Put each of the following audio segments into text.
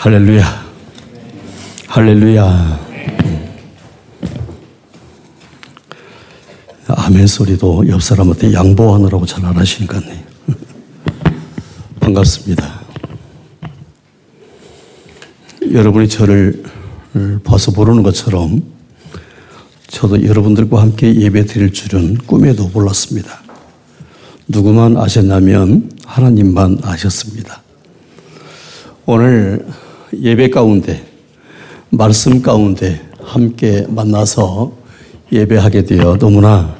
할렐루야. 할렐루야. 아멘 소리도 옆 사람한테 양보하느라고 잘 안 하시니까 반갑습니다. 여러분이 저를 봐서 모르는 것처럼 저도 여러분들과 함께 예배 드릴 줄은 꿈에도 몰랐습니다. 누구만 아셨냐면 하나님만 아셨습니다. 오늘 예배 가운데, 말씀 가운데 함께 만나서 예배하게 되어 너무나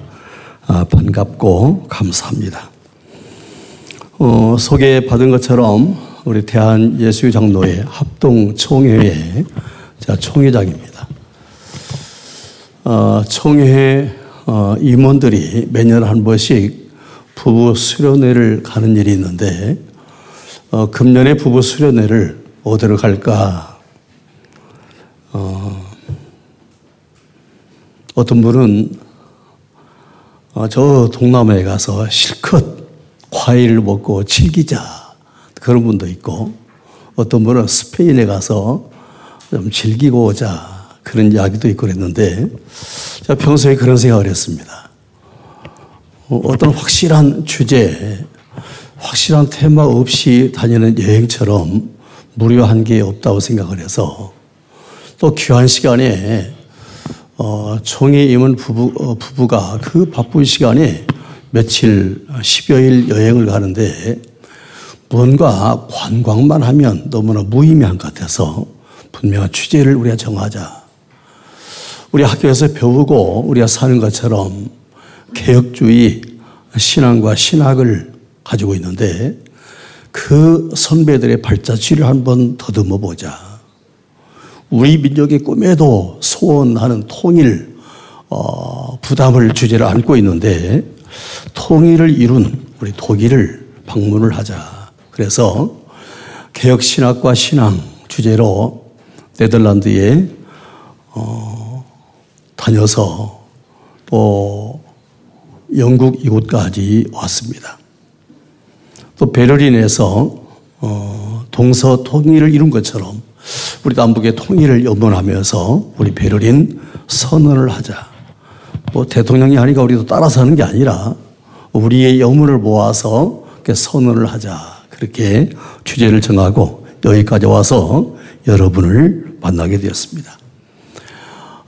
아, 반갑고 감사합니다. 어, 소개받은 것처럼 우리 대한예수장로회 합동총회의 총회장입니다. 어, 총회 어, 임원들이 매년 한 번씩 부부 수련회를 가는 일이 있는데 어, 금년에 부부 수련회를 어디로 갈까? 어, 어떤 분은 어, 저 동남아에 가서 실컷 과일을 먹고 즐기자 그런 분도 있고 어떤 분은 스페인에 가서 좀 즐기고 오자 그런 이야기도 있고 그랬는데 제가 평소에 그런 생각을 했습니다. 어, 어떤 확실한 주제, 확실한 테마 없이 다니는 여행처럼 무료한 게 없다고 생각을 해서 또 귀한 시간에 어, 총회 임원 부부, 어, 부부가 그 바쁜 시간에 며칠, 10여일 여행을 가는데 뭔가 관광만 하면 너무나 무의미한 것 같아서 분명한 주제를 우리가 정하자. 우리 학교에서 배우고 우리가 사는 것처럼 개혁주의 신앙과 신학을 가지고 있는데 그 선배들의 발자취를 한번 더듬어 보자. 우리 민족의 꿈에도 소원하는 통일, 어, 부담을 주제로 안고 있는데 통일을 이룬 우리 독일을 방문을 하자. 그래서 개혁신학과 신앙 주제로 네덜란드에 어, 다녀서 또 영국 이곳까지 왔습니다. 또 베를린에서 어, 동서 통일을 이룬 것처럼 우리 남북의 통일을 염원하면서 우리 베를린 선언을 하자. 뭐 대통령이 하니까 우리도 따라서 하는 게 아니라 우리의 영혼을 모아서 선언을 하자. 그렇게 주제를 정하고 여기까지 와서 여러분을 만나게 되었습니다.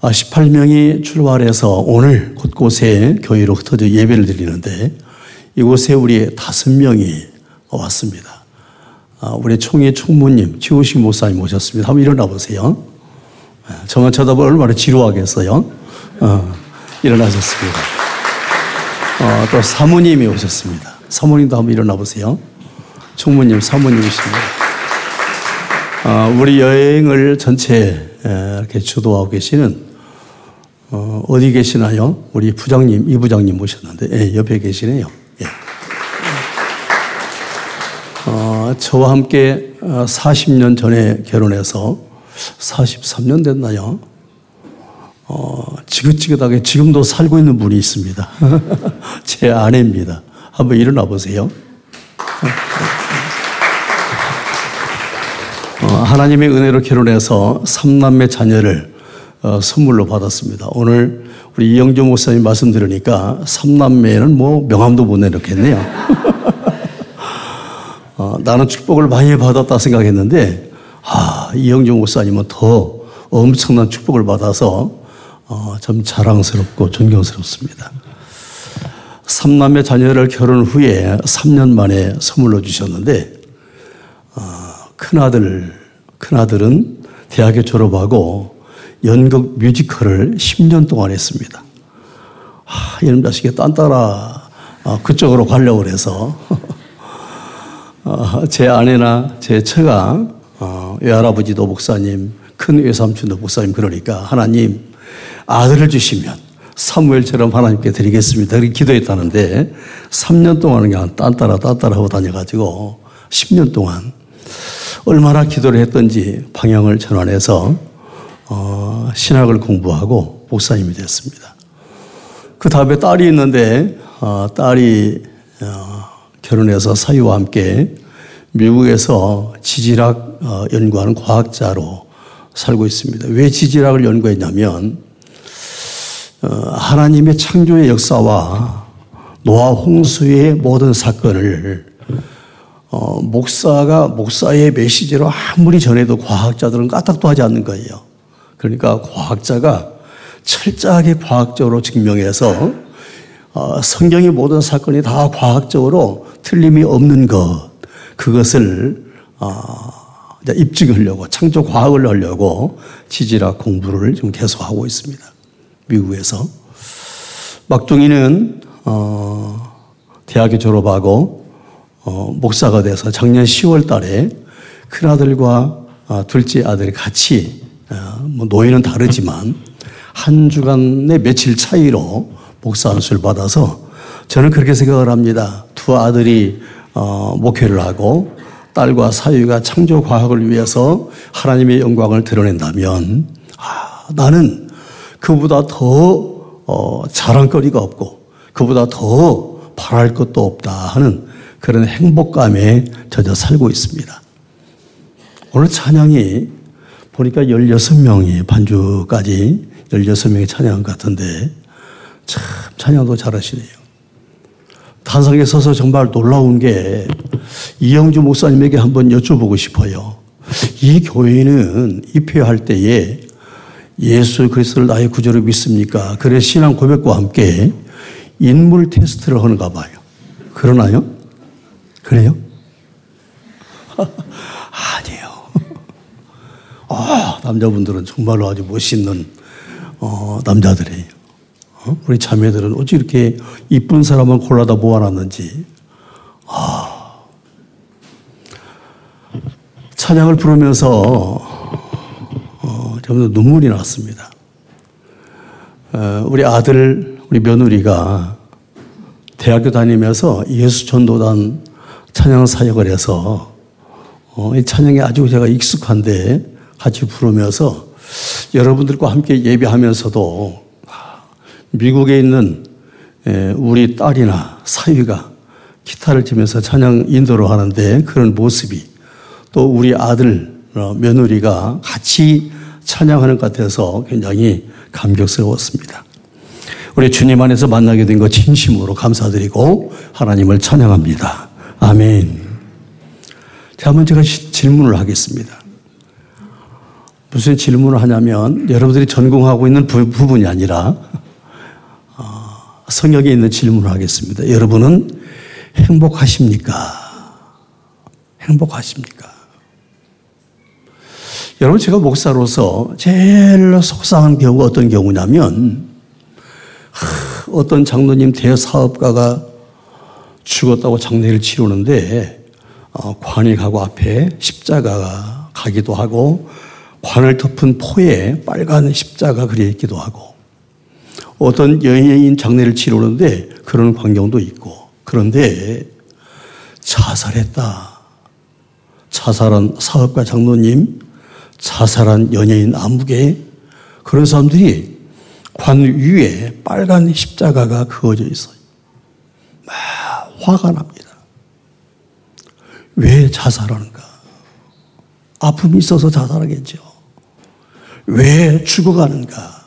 18명이 아, 출발해서 오늘 곳곳에 교회로 흩어져 예배를 드리는데 이곳에 우리 다섯 명이 왔습니다. 아, 우리 총회 총무님, 지우식 목사님 오셨습니다. 한번 일어나 보세요. 아, 저만 쳐다보면 얼마나 지루하겠어요. 어, 일어나셨습니다. 어, 또 사모님이 오셨습니다. 사모님도 한번 일어나 보세요. 총무님, 사모님이십니다. 어, 우리 여행을 전체 이렇게 주도하고 계시는 어, 디 계시나요? 우리 부장님, 이 부장님 모셨는데 예, 옆에 계시네요. 저와 함께 40년 어, 전에 결혼해서 43년 됐나요? 어, 지긋지긋하게 지금도 살고 있는 분이 있습니다. 제 아내입니다. 한번 일어나 보세요. 어, 하나님의 은혜로 결혼해서 삼남매 자녀를 어, 선물로 받았습니다. 오늘 우리 이영주 목사님 말씀 들으니까 삼남매는 뭐 명함도 못 내놓겠네요. 어, 나는 축복을 많이 받았다 생각했는데, 아, 이영종 목사님은 더 엄청난 축복을 받아서 어, 참 자랑스럽고 존경스럽습니다. 삼남매 자녀를 결혼 후에 3년 만에 선물로 주셨는데, 어, 큰아들, 큰아들은 대학에 졸업하고 연극 뮤지컬을 10년 동안 했습니다. 아, 이놈 자식이 딴따라 어, 그쪽으로 가려고 해서 어, 제 아내나 제 처가 어, 외할아버지도 목사님, 큰 외삼촌도 목사님 그러니까 하나님 아들을 주시면 사무엘처럼 하나님께 드리겠습니다. 그렇게 기도했다는데 3년 동안 그냥 딴따라 딴따라 하고 다녀가지고 10년 동안 얼마나 기도를 했던지 방향을 전환해서 어, 신학을 공부하고 목사님이 됐습니다. 그 다음에 딸이 있는데 어, 딸이 어, 결혼해서 사위와 함께 미국에서 지질학 어, 연구하는 과학자로 살고 있습니다. 왜 지질학을 연구했냐면 어, 하나님의 창조의 역사와 노아 홍수의 모든 사건을 어, 목사가 목사의 메시지로 아무리 전해도 과학자들은 까딱도 하지 않는 거예요. 그러니까 과학자가 철저하게 과학적으로 증명해서 어, 성경의 모든 사건이 다 과학적으로 틀림이 없는 것 그것을 어, 입증하려고 창조 과학을 하려고 지질학 공부를 지금 계속하고 있습니다. 미국에서 막둥이는 어, 대학에 졸업하고 어, 목사가 돼서 작년 10월 달에 큰 아들과 어, 둘째 아들이 같이 어, 뭐 노예는 다르지만 한 주간의 며칠 차이로 목사 안수를 받아서 저는 그렇게 생각을 합니다. 두 아들이 어, 목회를 하고 딸과 사위가 창조 과학을 위해서 하나님의 영광을 드러낸다면 아, 나는 그보다 더 어, 자랑거리가 없고 그보다 더 바랄 것도 없다 하는 그런 행복감에 젖어 살고 있습니다. 오늘 찬양이 보니까 16명이 반주까지 16명이 찬양 같은데 참 찬양도 잘하시네요. 단상에 서서 정말 놀라운 게 이영주 목사님에게 한번 여쭤보고 싶어요. 이 교회는 입회할 때에 예수 그리스도를 나의 구조로 믿습니까? 그래 신앙 고백과 함께 인물 테스트를 하는가 봐요. 그러나요? 그래요? 아니에요. 아, 남자분들은 정말로 아주 멋있는 어, 남자들이에요. 어? 우리 자매들은 어찌 이렇게 이쁜 사람을 골라다 모아놨는지. 아. 찬양을 부르면서 어, 좀 눈물이 났습니다. 어, 우리 아들, 우리 며느리가 대학교 다니면서 예수 전도단 찬양 사역을 해서 어, 이 찬양에 아주 제가 익숙한데 같이 부르면서 여러분들과 함께 예배하면서도 미국에 있는 우리 딸이나 사위가 기타를 치면서 찬양 인도를 하는데 그런 모습이 또 우리 아들 어, 며느리가 같이 찬양하는 것 같아서 굉장히 감격스러웠습니다. 우리 주님 안에서 만나게 된것 진심으로 감사드리고 하나님을 찬양합니다. 아멘. 자, 한번 제가 질문을 하겠습니다. 무슨 질문을 하냐면 여러분들이 전공하고 있는 부, 분이 아니라 어, 성역에 있는 질문을 하겠습니다. 여러분은 행복하십니까? 행복하십니까? 여러분 제가 목사로서 제일 속상한 경우가 어떤 경우냐면 어떤 장로님 대사업가가 죽었다고 장례를 치르는데 어, 관이 가고 앞에 십자가가 가기도 하고 관을 덮은 포에 빨간 십자가 그려 있기도 하고 어떤 여인 장례를 치르는데 그런 광경도 있고 그런데 자살했다. 자살한 사업가 장로님, 자살한 연예인 아무개 그런 사람들이 관 위에 빨간 십자가가 그어져 있어요. 막 화가 납니다. 왜 자살하는가? 아픔이 있어서 자살하겠죠. 왜 죽어가는가?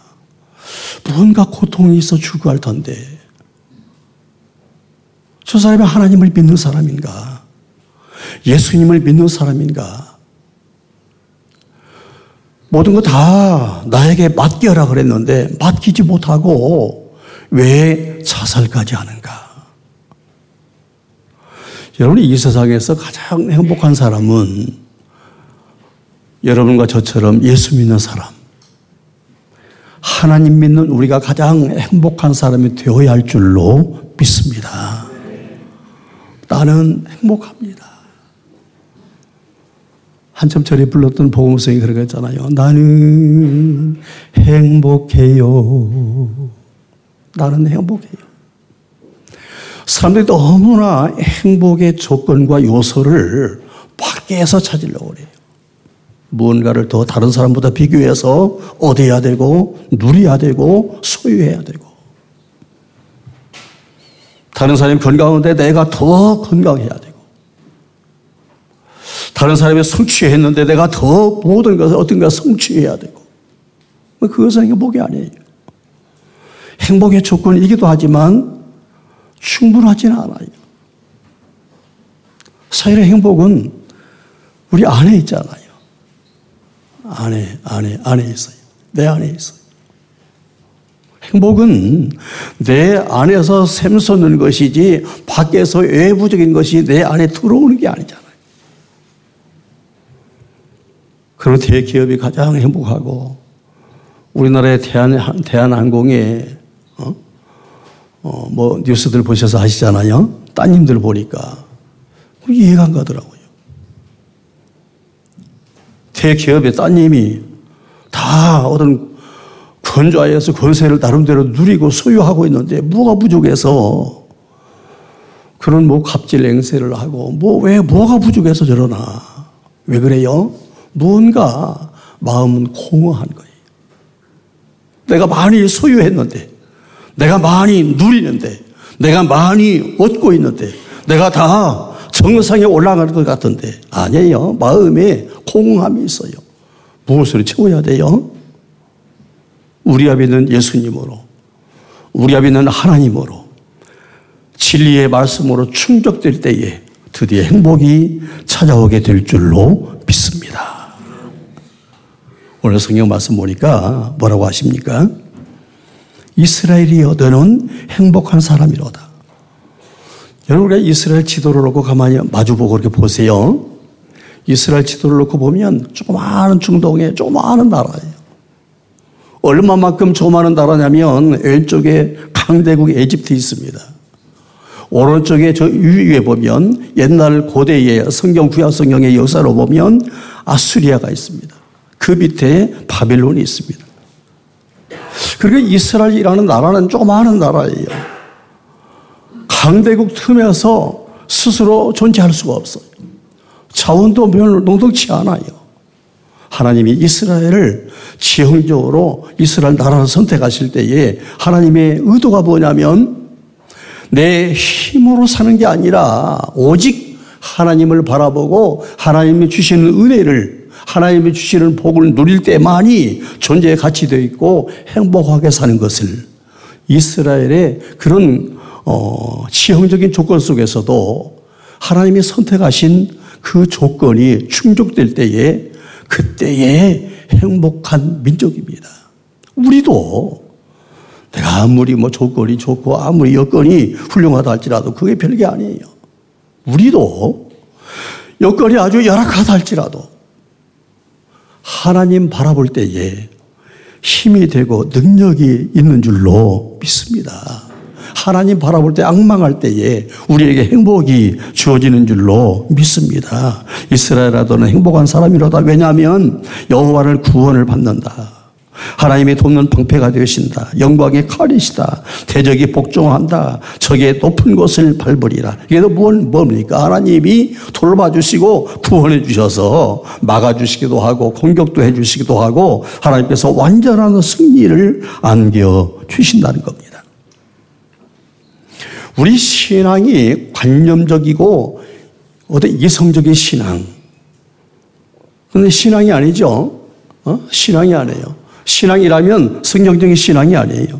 무언가 고통이 있어 죽어갈 텐데. 저 사람이 하나님을 믿는 사람인가? 예수님을 믿는 사람인가? 모든 거 다 나에게 맡겨라 그랬는데 맡기지 못하고 왜 자살까지 하는가? 여러분 이 세상에서 가장 행복한 사람은 여러분과 저처럼 예수 믿는 사람, 하나님 믿는 우리가 가장 행복한 사람이 되어야 할 줄로 믿습니다. 나는 행복합니다. 한참 전에 불렀던 복음성이 그러겠잖아요. 나는 행복해요. 나는 행복해요. 사람들이 너무나 행복의 조건과 요소를 밖에서 찾으려고 그래요. 무언가를 더 다른 사람보다 비교해서 얻어야 되고 누려야 되고 소유해야 되고 다른 사람이 건강한데 내가 더 건강해야 되고 다른 사람이 성취했는데 내가 더 모든 것을 어떤가 성취해야 되고. 뭐 그것은 행복이 아니에요. 행복의 조건이기도 하지만 충분하지는 않아요. 사실의 행복은 우리 안에 있잖아요. 안에, 안에, 안에 있어요. 내 안에 있어요. 행복은 내 안에서 샘솟는 것이지 밖에서 외부적인 것이 내 안에 들어오는 게 아니잖아요. 그런 대기업이 가장 행복하고 우리나라의 대한, 대한항공에 어? 어, 뭐 뉴스들 보셔서 하시잖아요. 따님들 보니까 이해가 안 가더라고요. 대기업의 따님이 다 어떤 건좌에서 권세를 나름대로 누리고 소유하고 있는데 뭐가 부족해서 그런 뭐 갑질 행세를 하고 뭐 왜 뭐가 부족해서 저러나 왜 그래요? 뭔가 마음은 공허한 거예요. 내가 많이 소유했는데 내가 많이 누리는데 내가 많이 얻고 있는데 내가 다 정상에 올라가는 것 같은데 아니에요. 마음에 공허함이 있어요. 무엇으로 채워야 돼요? 우리 앞에 있는 예수님으로 우리 앞에 있는 하나님으로 진리의 말씀으로 충족될 때에 드디어 행복이 찾아오게 될 줄로 믿습니다. 오늘 성경 말씀 보니까 뭐라고 하십니까? 이스라엘이여 너는 행복한 사람이로다. 여러분 이스라엘 지도를 놓고 가만히 마주보고 이렇게 보세요. 이스라엘 지도를 놓고 보면 조그마한 중동에 조그마한 나라예요. 얼마만큼 조그마한 나라냐면 왼쪽에 강대국 에집트 있습니다. 오른쪽에 저 위에 보면 옛날 고대의 성경 구약 성경의 역사로 보면 아수리아가 있습니다. 그 밑에 바빌론이 있습니다. 그리고 이스라엘이라는 나라는 조그마한 나라예요. 강대국 틈에서 스스로 존재할 수가 없어요. 자원도 별로 농덕치 않아요. 하나님이 이스라엘을 지형적으로 이스라엘 나라를 선택하실 때에 하나님의 의도가 뭐냐면 내 힘으로 사는 게 아니라 오직 하나님을 바라보고 하나님이 주시는 은혜를 하나님이 주시는 복을 누릴 때만이 존재의 가치 되어 있고 행복하게 사는 것을 이스라엘의 그런 어, 지형적인 조건 속에서도 하나님이 선택하신 그 조건이 충족될 때에 그때에 행복한 민족입니다. 우리도 내가 아무리 뭐 조건이 좋고 아무리 여건이 훌륭하다 할지라도 그게 별게 아니에요. 우리도 여건이 아주 열악하다 할지라도 하나님 바라볼 때에 힘이 되고 능력이 있는 줄로 믿습니다. 하나님 바라볼 때 악망할 때에 우리에게 행복이 주어지는 줄로 믿습니다. 이스라엘라도는 행복한 사람이로다. 왜냐하면 여호와를 구원을 받는다. 하나님의 돕는 방패가 되신다. 영광의 칼이시다. 대적이 복종한다. 적의 높은 곳을 밟으리라. 이게 뭔, 뭡니까? 하나님이 돌봐주시고 구원해 주셔서 막아주시기도 하고 공격도 해 주시기도 하고 하나님께서 완전한 승리를 안겨 주신다는 겁니다. 우리 신앙이 관념적이고 어떤 이성적인 신앙. 근데 신앙이 아니죠. 어? 신앙이 아니에요. 신앙이라면 성경적인 신앙이 아니에요.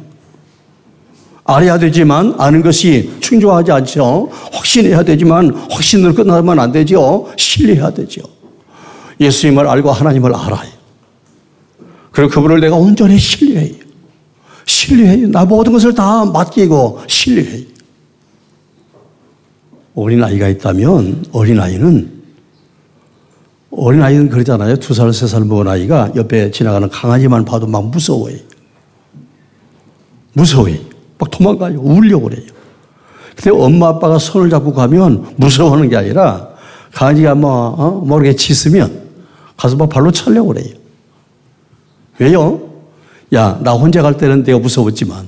알아야 되지만 아는 것이 충족하지 않죠. 확신해야 되지만 확신으로 끝나면 안 되죠. 신뢰해야 되죠. 예수님을 알고 하나님을 알아요. 그리고 그분을 내가 온전히 신뢰해요. 신뢰해요. 나 모든 것을 다 맡기고 신뢰해요. 어린아이가 있다면 어린아이는 어린아이는 그러잖아요. 두 살, 세 살 먹은 아이가 옆에 지나가는 강아지만 봐도 막 무서워해. 무서워해. 막 도망가요. 울려고 그래요. 근데 엄마 아빠가 손을 잡고 가면 무서워하는 게 아니라 강아지가 뭐, 어? 모르게 짖으면 가서 막 발로 차려고 그래요. 왜요? 야, 나 혼자 갈 때는 내가 무서웠지만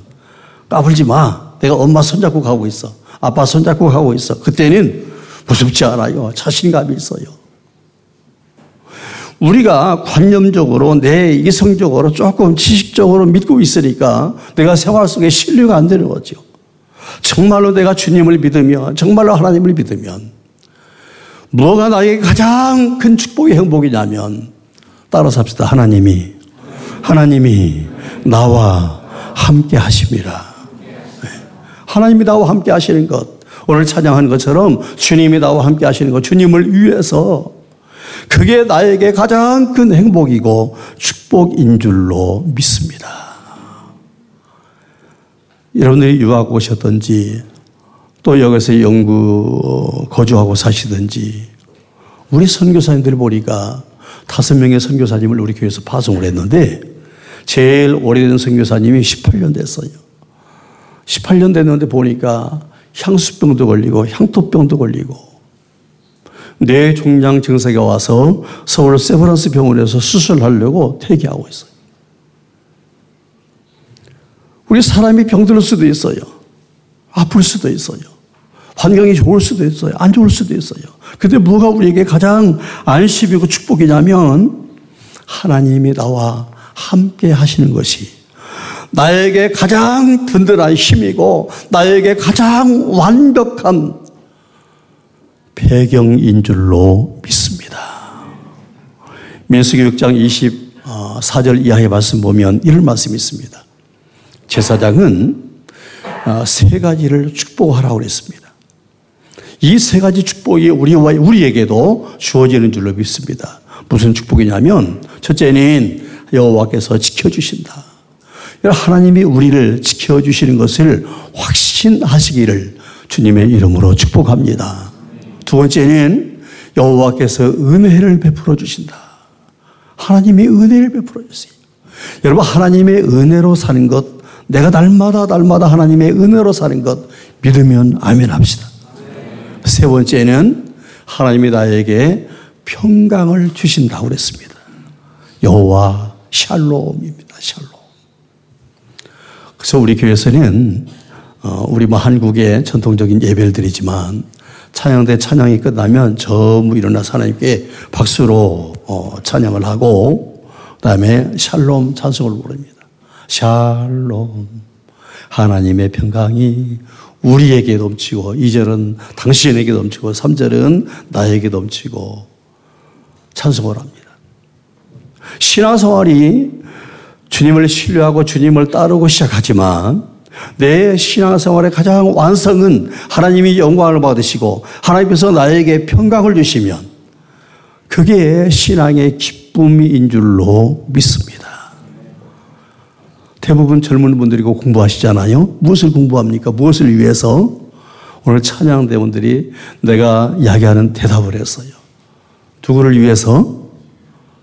까불지 마. 내가 엄마 손잡고 가고 있어. 아빠 손잡고 가고 있어. 그때는 무섭지 않아요. 자신감이 있어요. 우리가 관념적으로 내 이성적으로 조금 지식적으로 믿고 있으니까 내가 생활 속에 신뢰가 안 되는 거죠. 정말로 내가 주님을 믿으면, 정말로 하나님을 믿으면 뭐가 나에게 가장 큰 축복의 행복이냐면 따라서 합시다. 하나님이 하나님이 나와 함께 하심이라. 네. 하나님이 나와 함께 하시는 것. 오늘 찬양하는 것처럼 주님이 나와 함께 하시는 것. 주님을 위해서 그게 나에게 가장 큰 행복이고 축복인 줄로 믿습니다. 여러분들이 유학 오셨든지 또 여기서 영구 거주하고 사시든지 우리 선교사님들 보니까 다섯 명의 선교사님을 우리 교회에서 파송을 했는데 제일 오래된 선교사님이 18년 됐어요. 18년 됐는데 보니까 향수병도 걸리고 향토병도 걸리고 뇌 종양 증세가 와서 서울 세브란스 병원에서 수술하려고 퇴기하고 있어요. 우리 사람이 병들 수도 있어요. 아플 수도 있어요. 환경이 좋을 수도 있어요. 안 좋을 수도 있어요. 근데 뭐가 우리에게 가장 안심이고 축복이냐면 하나님이 나와 함께 하시는 것이 나에게 가장 든든한 힘이고 나에게 가장 완벽한 배경인 줄로 믿습니다. 민수기 6장 24절 이하의 말씀 보면 이런 말씀이 있습니다. 제사장은 어, 세 가지를 축복하라고 그랬습니다. 이 세 가지 축복이 우리와 우리에게도 주어지는 줄로 믿습니다. 무슨 축복이냐면 첫째는 여호와께서 지켜주신다. 하나님이 우리를 지켜주시는 것을 확신하시기를 주님의 이름으로 축복합니다. 두 번째는 여호와께서 은혜를 베풀어 주신다. 하나님이 은혜를 베풀어 주세요. 여러분 하나님의 은혜로 사는 것 내가 날마다 날마다 하나님의 은혜로 사는 것 믿으면 아멘 합시다. 세 번째는 하나님이 나에게 평강을 주신다고 그랬습니다. 여호와 샬롬입니다. 샬롬. 그래서 우리 교회에서는 어, 우리 뭐 한국의 전통적인 예배를 드리지만 찬양대 찬양이 끝나면 전부 일어나서 하나님께 박수로 어, 찬양을 하고 그다음에 샬롬 찬송을 부릅니다. 샬롬 하나님의 평강이 우리에게 넘치고 2절은 당신에게 넘치고 3절은 나에게 넘치고 찬송을 합니다. 신앙생활이 주님을 신뢰하고 주님을 따르고 시작하지만 내 신앙생활의 가장 완성은 하나님이 영광을 받으시고 하나님께서 나에게 평강을 주시면 그게 신앙의 기쁨인 줄로 믿습니다. 대부분 젊은 분들이고 공부하시잖아요. 무엇을 공부합니까? 무엇을 위해서? 오늘 찬양대원들이 내가 이야기하는 대답을 했어요. 누구를 위해서?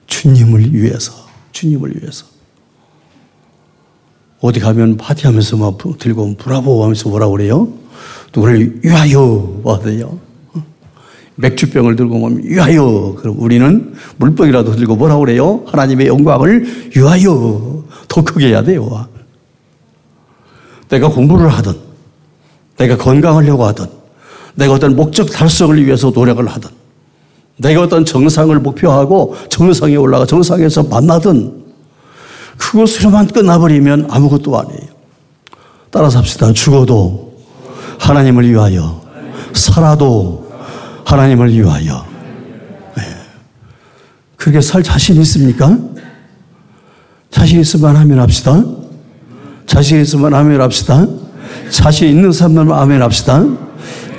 주님을 위해서. 주님을 위해서. 어디 가면 파티하면서 막 들고 브라보 하면서 뭐라 그래요? 누구를 위하여 하대요. 맥주병을 들고 오면 위하여. 그럼 우리는 물병이라도 들고 뭐라 그래요? 하나님의 영광을 위하여. 더 크게 해야 돼요. 내가 공부를 하든, 내가 건강하려고 하든, 내가 어떤 목적 달성을 위해서 노력을 하든, 내가 어떤 정상을 목표하고 정상에 올라가 정상에서 만나든, 그것으로만 끝나버리면 아무것도 아니에요. 따라서 합시다. 죽어도 하나님을 위하여, 살아도 하나님을 위하여. 네. 그렇게 살 자신 있습니까? 자신 있으면 아멘 합시다. 자신 있으면 아멘 합시다. 자신 있는 사람들은 아멘 합시다.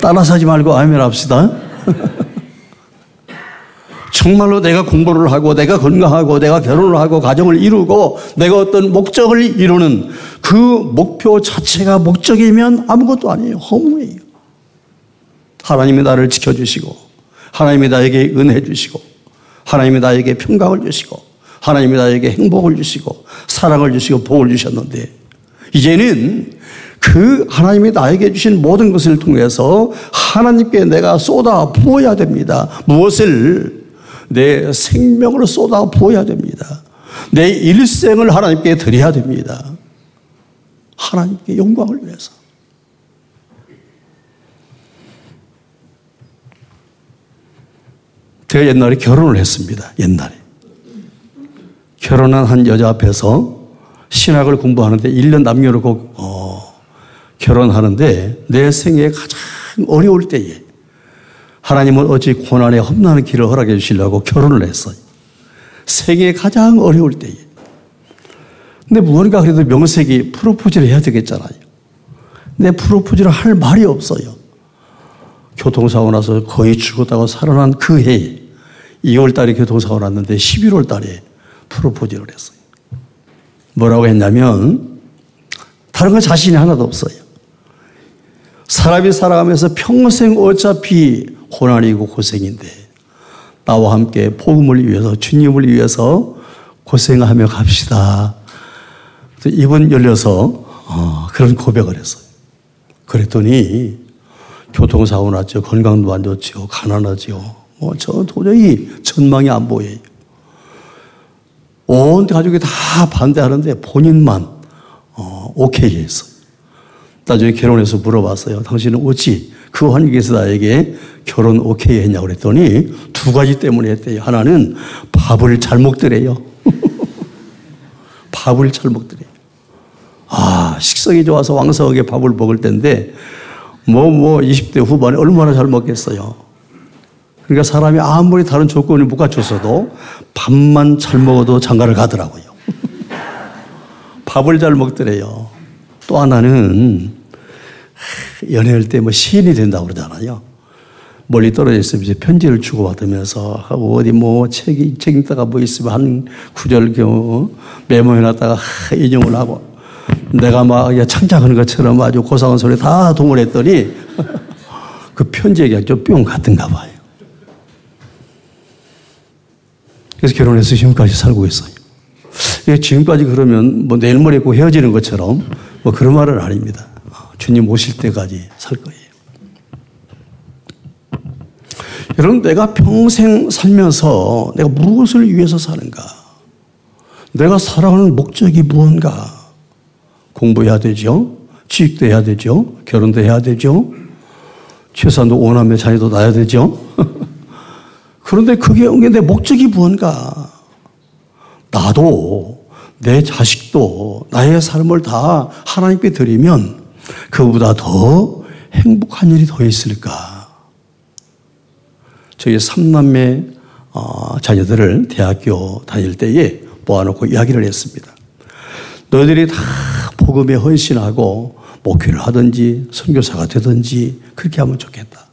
따라서 하지 말고 아멘 합시다. 정말로 내가 공부를 하고 내가 건강하고 내가 결혼을 하고 가정을 이루고 내가 어떤 목적을 이루는 그 목표 자체가 목적이면 아무것도 아니에요. 허무해요. 하나님이 나를 지켜주시고 하나님이 나에게 은혜 주시고 하나님이 나에게 평강을 주시고 하나님이 나에게 행복을 주시고 사랑을 주시고 복을 주셨는데 이제는 그 하나님이 나에게 주신 모든 것을 통해서 하나님께 내가 쏟아 부어야 됩니다. 무엇을 내 생명을 쏟아 부어야 됩니다. 내 일생을 하나님께 드려야 됩니다. 하나님께 영광을 위해서. 제가 옛날에 결혼을 했습니다. 옛날에. 결혼한 한 여자 앞에서 신학을 공부하는데 1년 남겨놓고 어, 결혼하는데 내 생에 가장 어려울 때에 하나님은 어찌 고난에 험난한 길을 허락해 주시려고 결혼을 했어요. 세계에 가장 어려울 때에. 근데 무언가 그래도 명색이 프로포즈를 해야 되겠잖아요. 근데 프로포즈를 할 말이 없어요. 교통사고 나서 거의 죽었다고 살아난 그 해에 2월 달에 교통사고 났는데 11월 달에 프로포즈를 했어요. 뭐라고 했냐면 다른 건 자신이 하나도 없어요. 사람이 살아가면서 평생 어차피 고난이고 고생인데 나와 함께 복음을 위해서 주님을 위해서 고생하며 갑시다. 입은 열려서 어, 그런 고백을 했어요. 그랬더니 교통사고 났죠. 건강도 안 좋죠. 가난하죠. 뭐, 저 도저히 전망이 안 보여요. 온 가족이 다 반대하는데 본인만, 어, 오케이 했어요. 나중에 결혼해서 물어봤어요. 당신은 어찌 그 환경에서 나에게 결혼 오케이 했냐고 그랬더니 두 가지 때문에 했대요. 하나는 밥을 잘 먹더래요. 밥을 잘 먹더래요. 아, 식성이 좋아서 왕성하게 밥을 먹을 텐데 뭐, 뭐, 20대 후반에 얼마나 잘 먹겠어요. 그러니까 사람이 아무리 다른 조건을 못 갖췄어도 밥만 잘 먹어도 장가를 가더라고요. 밥을 잘 먹더래요. 또 하나는 연애할 때 뭐 시인이 된다고 그러잖아요. 멀리 떨어져 있으면 이제 편지를 주고받으면서 하고 어디 뭐 책이, 책 읽다가 뭐 있으면 한 구절 경우 메모해놨다가 인용을 하고 내가 막 창작하는 것처럼 아주 고상한 소리 다 동원했더니 그 편지에 좀뿅 갔던가 봐요. 그래서 결혼해서 지금까지 살고 있어요. 지금까지 그러면 뭐 내일 모레 고 헤어지는 것처럼 뭐 그런 말은 아닙니다. 주님 오실 때까지 살 거예요. 여러분, 내가 평생 살면서 내가 무엇을 위해서 사는가? 내가 살아가는 목적이 무언가? 공부해야 되죠. 취직도 해야 되죠. 결혼도 해야 되죠. 최소한도 오남매 자녀도 낳아야 되죠. 그런데 그게 내 목적이 무언가? 나도 내 자식도 나의 삶을 다 하나님께 드리면 그보다 더 행복한 일이 더 있을까? 저희 삼남매 어, 자녀들을 대학교 다닐 때에 모아놓고 이야기를 했습니다. 너희들이 다 복음에 헌신하고 목회를 하든지 선교사가 되든지 그렇게 하면 좋겠다.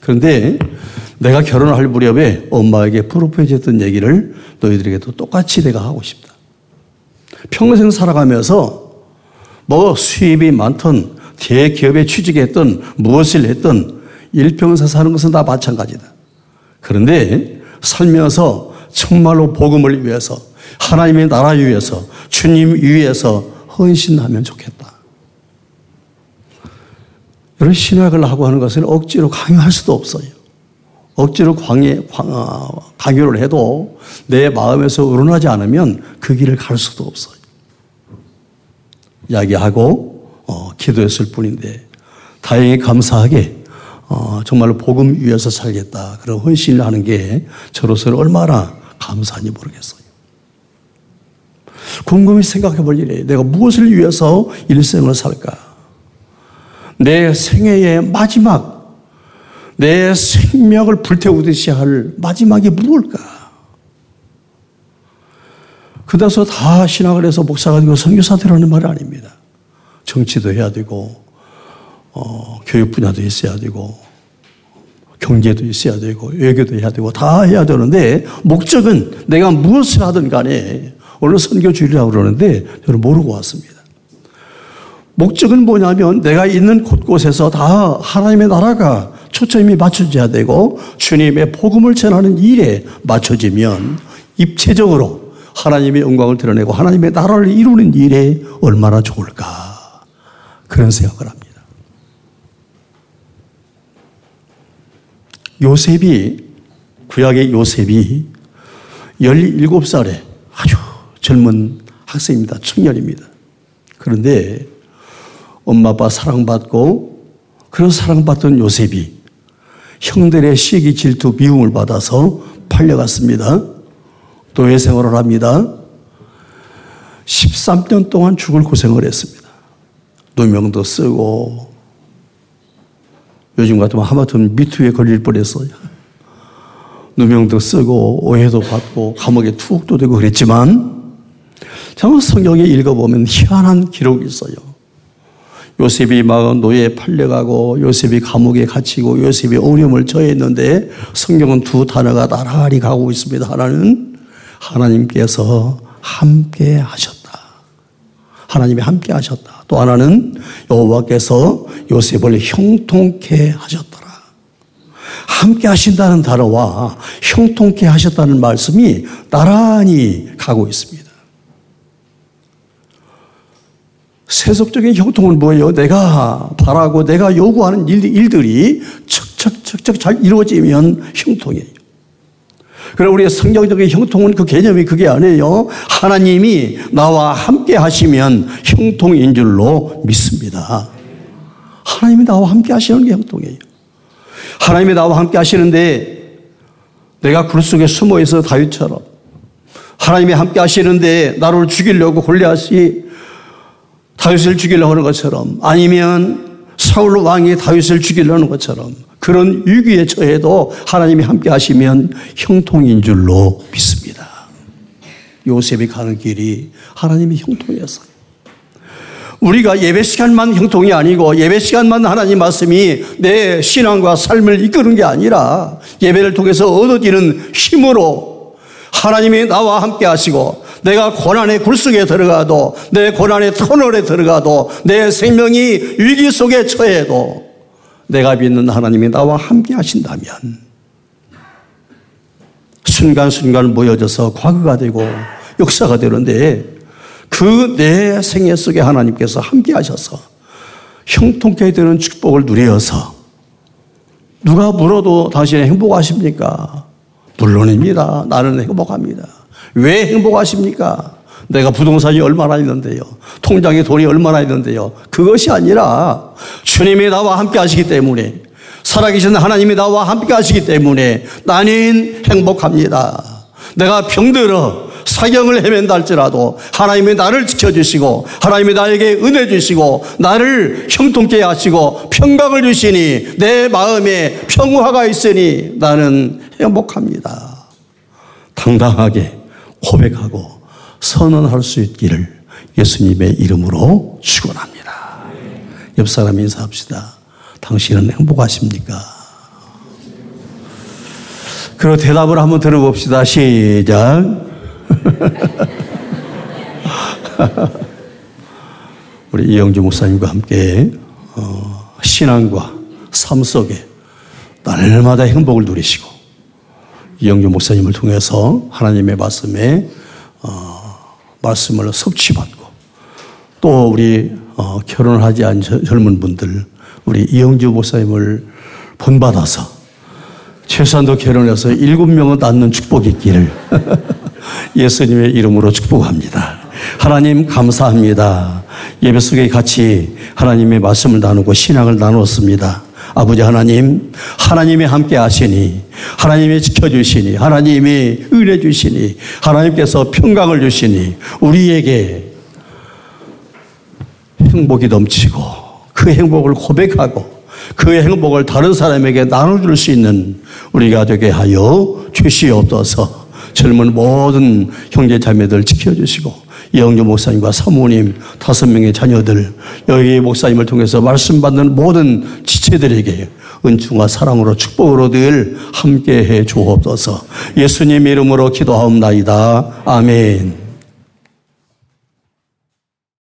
그런데 내가 결혼할 무렵에 엄마에게 프로포즈 했던 얘기를 너희들에게도 똑같이 내가 하고 싶다. 평생 살아가면서 뭐 수입이 많던 대기업에 취직했던 무엇을 했던 일평생 사는 것은 다 마찬가지다. 그런데 살면서 정말로 복음을 위해서 하나님의 나라 위해서 주님 위해서 헌신하면 좋겠다. 이런 신학을 하고 하는 것은 억지로 강요할 수도 없어요. 억지로 강의, 어, 강요를 해도 내 마음에서 우러나지 않으면 그 길을 갈 수도 없어요. 이야기하고 어, 기도했을 뿐인데 다행히 감사하게 어, 정말로 복음 위해서 살겠다 그런 헌신을 하는 게 저로서는 얼마나 감사한지 모르겠어요. 곰곰이 생각해 볼 일이에요. 내가 무엇을 위해서 일생을 살까? 내 생애의 마지막, 내 생명을 불태우듯이 할 마지막이 무엇일까? 그다서 다 신학을 해서 목사가 되고 선교사 되라는 말이 아닙니다. 정치도 해야 되고, 어, 교육 분야도 있어야 되고, 경제도 있어야 되고, 외교도 해야 되고, 다 해야 되는데, 목적은 내가 무엇을 하든 간에, 오늘 선교 주일이라고 그러는데, 저는 모르고 왔습니다. 목적은 뭐냐면, 내가 있는 곳곳에서 다 하나님의 나라가 초점이 맞춰져야 되고, 주님의 복음을 전하는 일에 맞춰지면, 입체적으로 하나님의 영광을 드러내고 하나님의 나라를 이루는 일에 얼마나 좋을까. 그런 생각을 합니다. 요셉이, 구약의 요셉이 17살에 아주 젊은 학생입니다. 청년입니다. 그런데 엄마 아빠 사랑받고 그런 사랑받던 요셉이 형들의 시기 질투 미움을 받아서 팔려갔습니다. 노예 생활을 합니다. 13년 동안 죽을 고생을 했습니다. 누명도 쓰고 요즘 같으면 하마터면 미투에 걸릴 뻔했어요. 누명도 쓰고 오해도 받고 감옥에 투옥도 되고 그랬지만 정말 성경에 읽어보면 희한한 기록이 있어요. 요셉이 막 노예에 팔려가고 요셉이 감옥에 갇히고 요셉이 어려움을 처했는데 성경은 두 단어가 나란히 가고 있습니다. 하나는 하나님께서 함께 하셨다. 하나님이 함께 하셨다. 또 하나는 여호와께서 요셉을 형통케 하셨더라. 함께 하신다는 단어와 형통케 하셨다는 말씀이 나란히 가고 있습니다. 세속적인 형통은 뭐예요? 내가 바라고 내가 요구하는 일 들이 척척척척 잘 이루어지면 형통이에요. 그럼 우리의 성경적인 형통은 그 개념이 그게 아니에요. 하나님이 나와 함께 하시면 형통인 줄로 믿습니다. 하나님이 나와 함께 하시는 게 형통이에요. 하나님이 나와 함께 하시는데 내가 굴 속에 숨어 있어 다윗처럼 하나님이 함께 하시는데 나를 죽이려고 골리앗이 다윗을 죽이려고 하는 것처럼 아니면 사울 왕이 다윗을 죽이려는 것처럼 그런 위기에 처해도 하나님이 함께 하시면 형통인 줄로 믿습니다. 요셉이 가는 길이 하나님의 형통이었어요. 우리가 예배 시간만 형통이 아니고 예배 시간만 하나님 말씀이 내 신앙과 삶을 이끄는 게 아니라 예배를 통해서 얻어지는 힘으로 하나님이 나와 함께 하시고 내가 고난의 굴속에 들어가도 내 고난의 터널에 들어가도 내 생명이 위기 속에 처해도 내가 믿는 하나님이 나와 함께 하신다면 순간순간 모여져서 과거가 되고 역사가 되는데 그 내 생애 속에 하나님께서 함께 하셔서 형통케 되는 축복을 누려서 누가 물어도 당신은 행복하십니까? 물론입니다. 나는 행복합니다. 왜 행복하십니까? 내가 부동산이 얼마나 있는데요. 통장에 돈이 얼마나 있는데요. 그것이 아니라 주님이 나와 함께 하시기 때문에 살아계신 하나님이 나와 함께 하시기 때문에 나는 행복합니다. 내가 병들어 사경을 헤맨다 할지라도 하나님이 나를 지켜주시고 하나님이 나에게 은혜 주시고 나를 형통케 하시고 평강을 주시니 내 마음에 평화가 있으니 나는 행복합니다. 당당하게 고백하고 선언할 수 있기를 예수님의 이름으로 축원합니다. 옆 사람 인사합시다. 당신은 행복하십니까? 그리고 대답을 한번 들어봅시다. 시작. 우리 이영주 목사님과 함께 어, 신앙과 삶 속에 날마다 행복을 누리시고 이영주 목사님을 통해서 하나님의 말씀에 어, 말씀을 섭취받고 또 우리 어, 결혼을 하지 않은 젊은 분들 우리 이영주 목사님을 본받아서 최소한도 결혼해서 일곱 명은 낳는 축복이 있기를 예수님의 이름으로 축복합니다. 하나님 감사합니다. 예배 속에 같이 하나님의 말씀을 나누고 신앙을 나누었습니다. 아버지 하나님, 하나님이 함께 하시니, 하나님이 지켜주시니, 하나님이 은혜 주시니, 하나님께서 평강을 주시니, 우리에게 행복이 넘치고, 그 행복을 고백하고, 그 행복을 다른 사람에게 나눠줄 수 있는 우리가 되게 하여 주시옵소서. 젊은 모든 형제 자매들 지켜주시고 이영주 목사님과 사모님 다섯 명의 자녀들 여기 목사님을 통해서 말씀 받는 모든 지체들에게 은총과 사랑으로 축복으로 늘 함께해 주옵소서. 예수님 이름으로 기도하옵나이다. 아멘